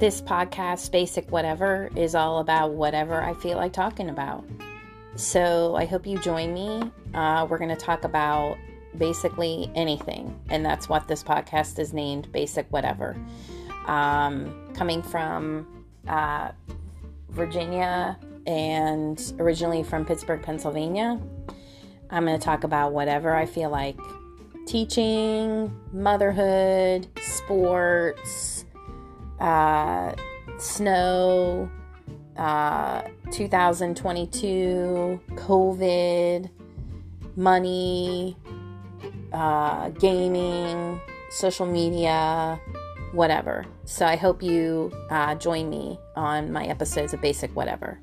this podcast, Basic Whatever, is all about whatever I feel like talking about. So I hope you join me. Uh, we're going to talk about basically anything, and that's what this podcast is named Basic Whatever. Um, coming from uh, Virginia and originally from Pittsburgh, Pennsylvania, I'm going to talk about whatever I feel like teaching, motherhood, sports, uh, snow, uh, 2022, COVID, money, uh, gaming, social media, whatever. So I hope you uh, join me on my episodes of Basic Whatever.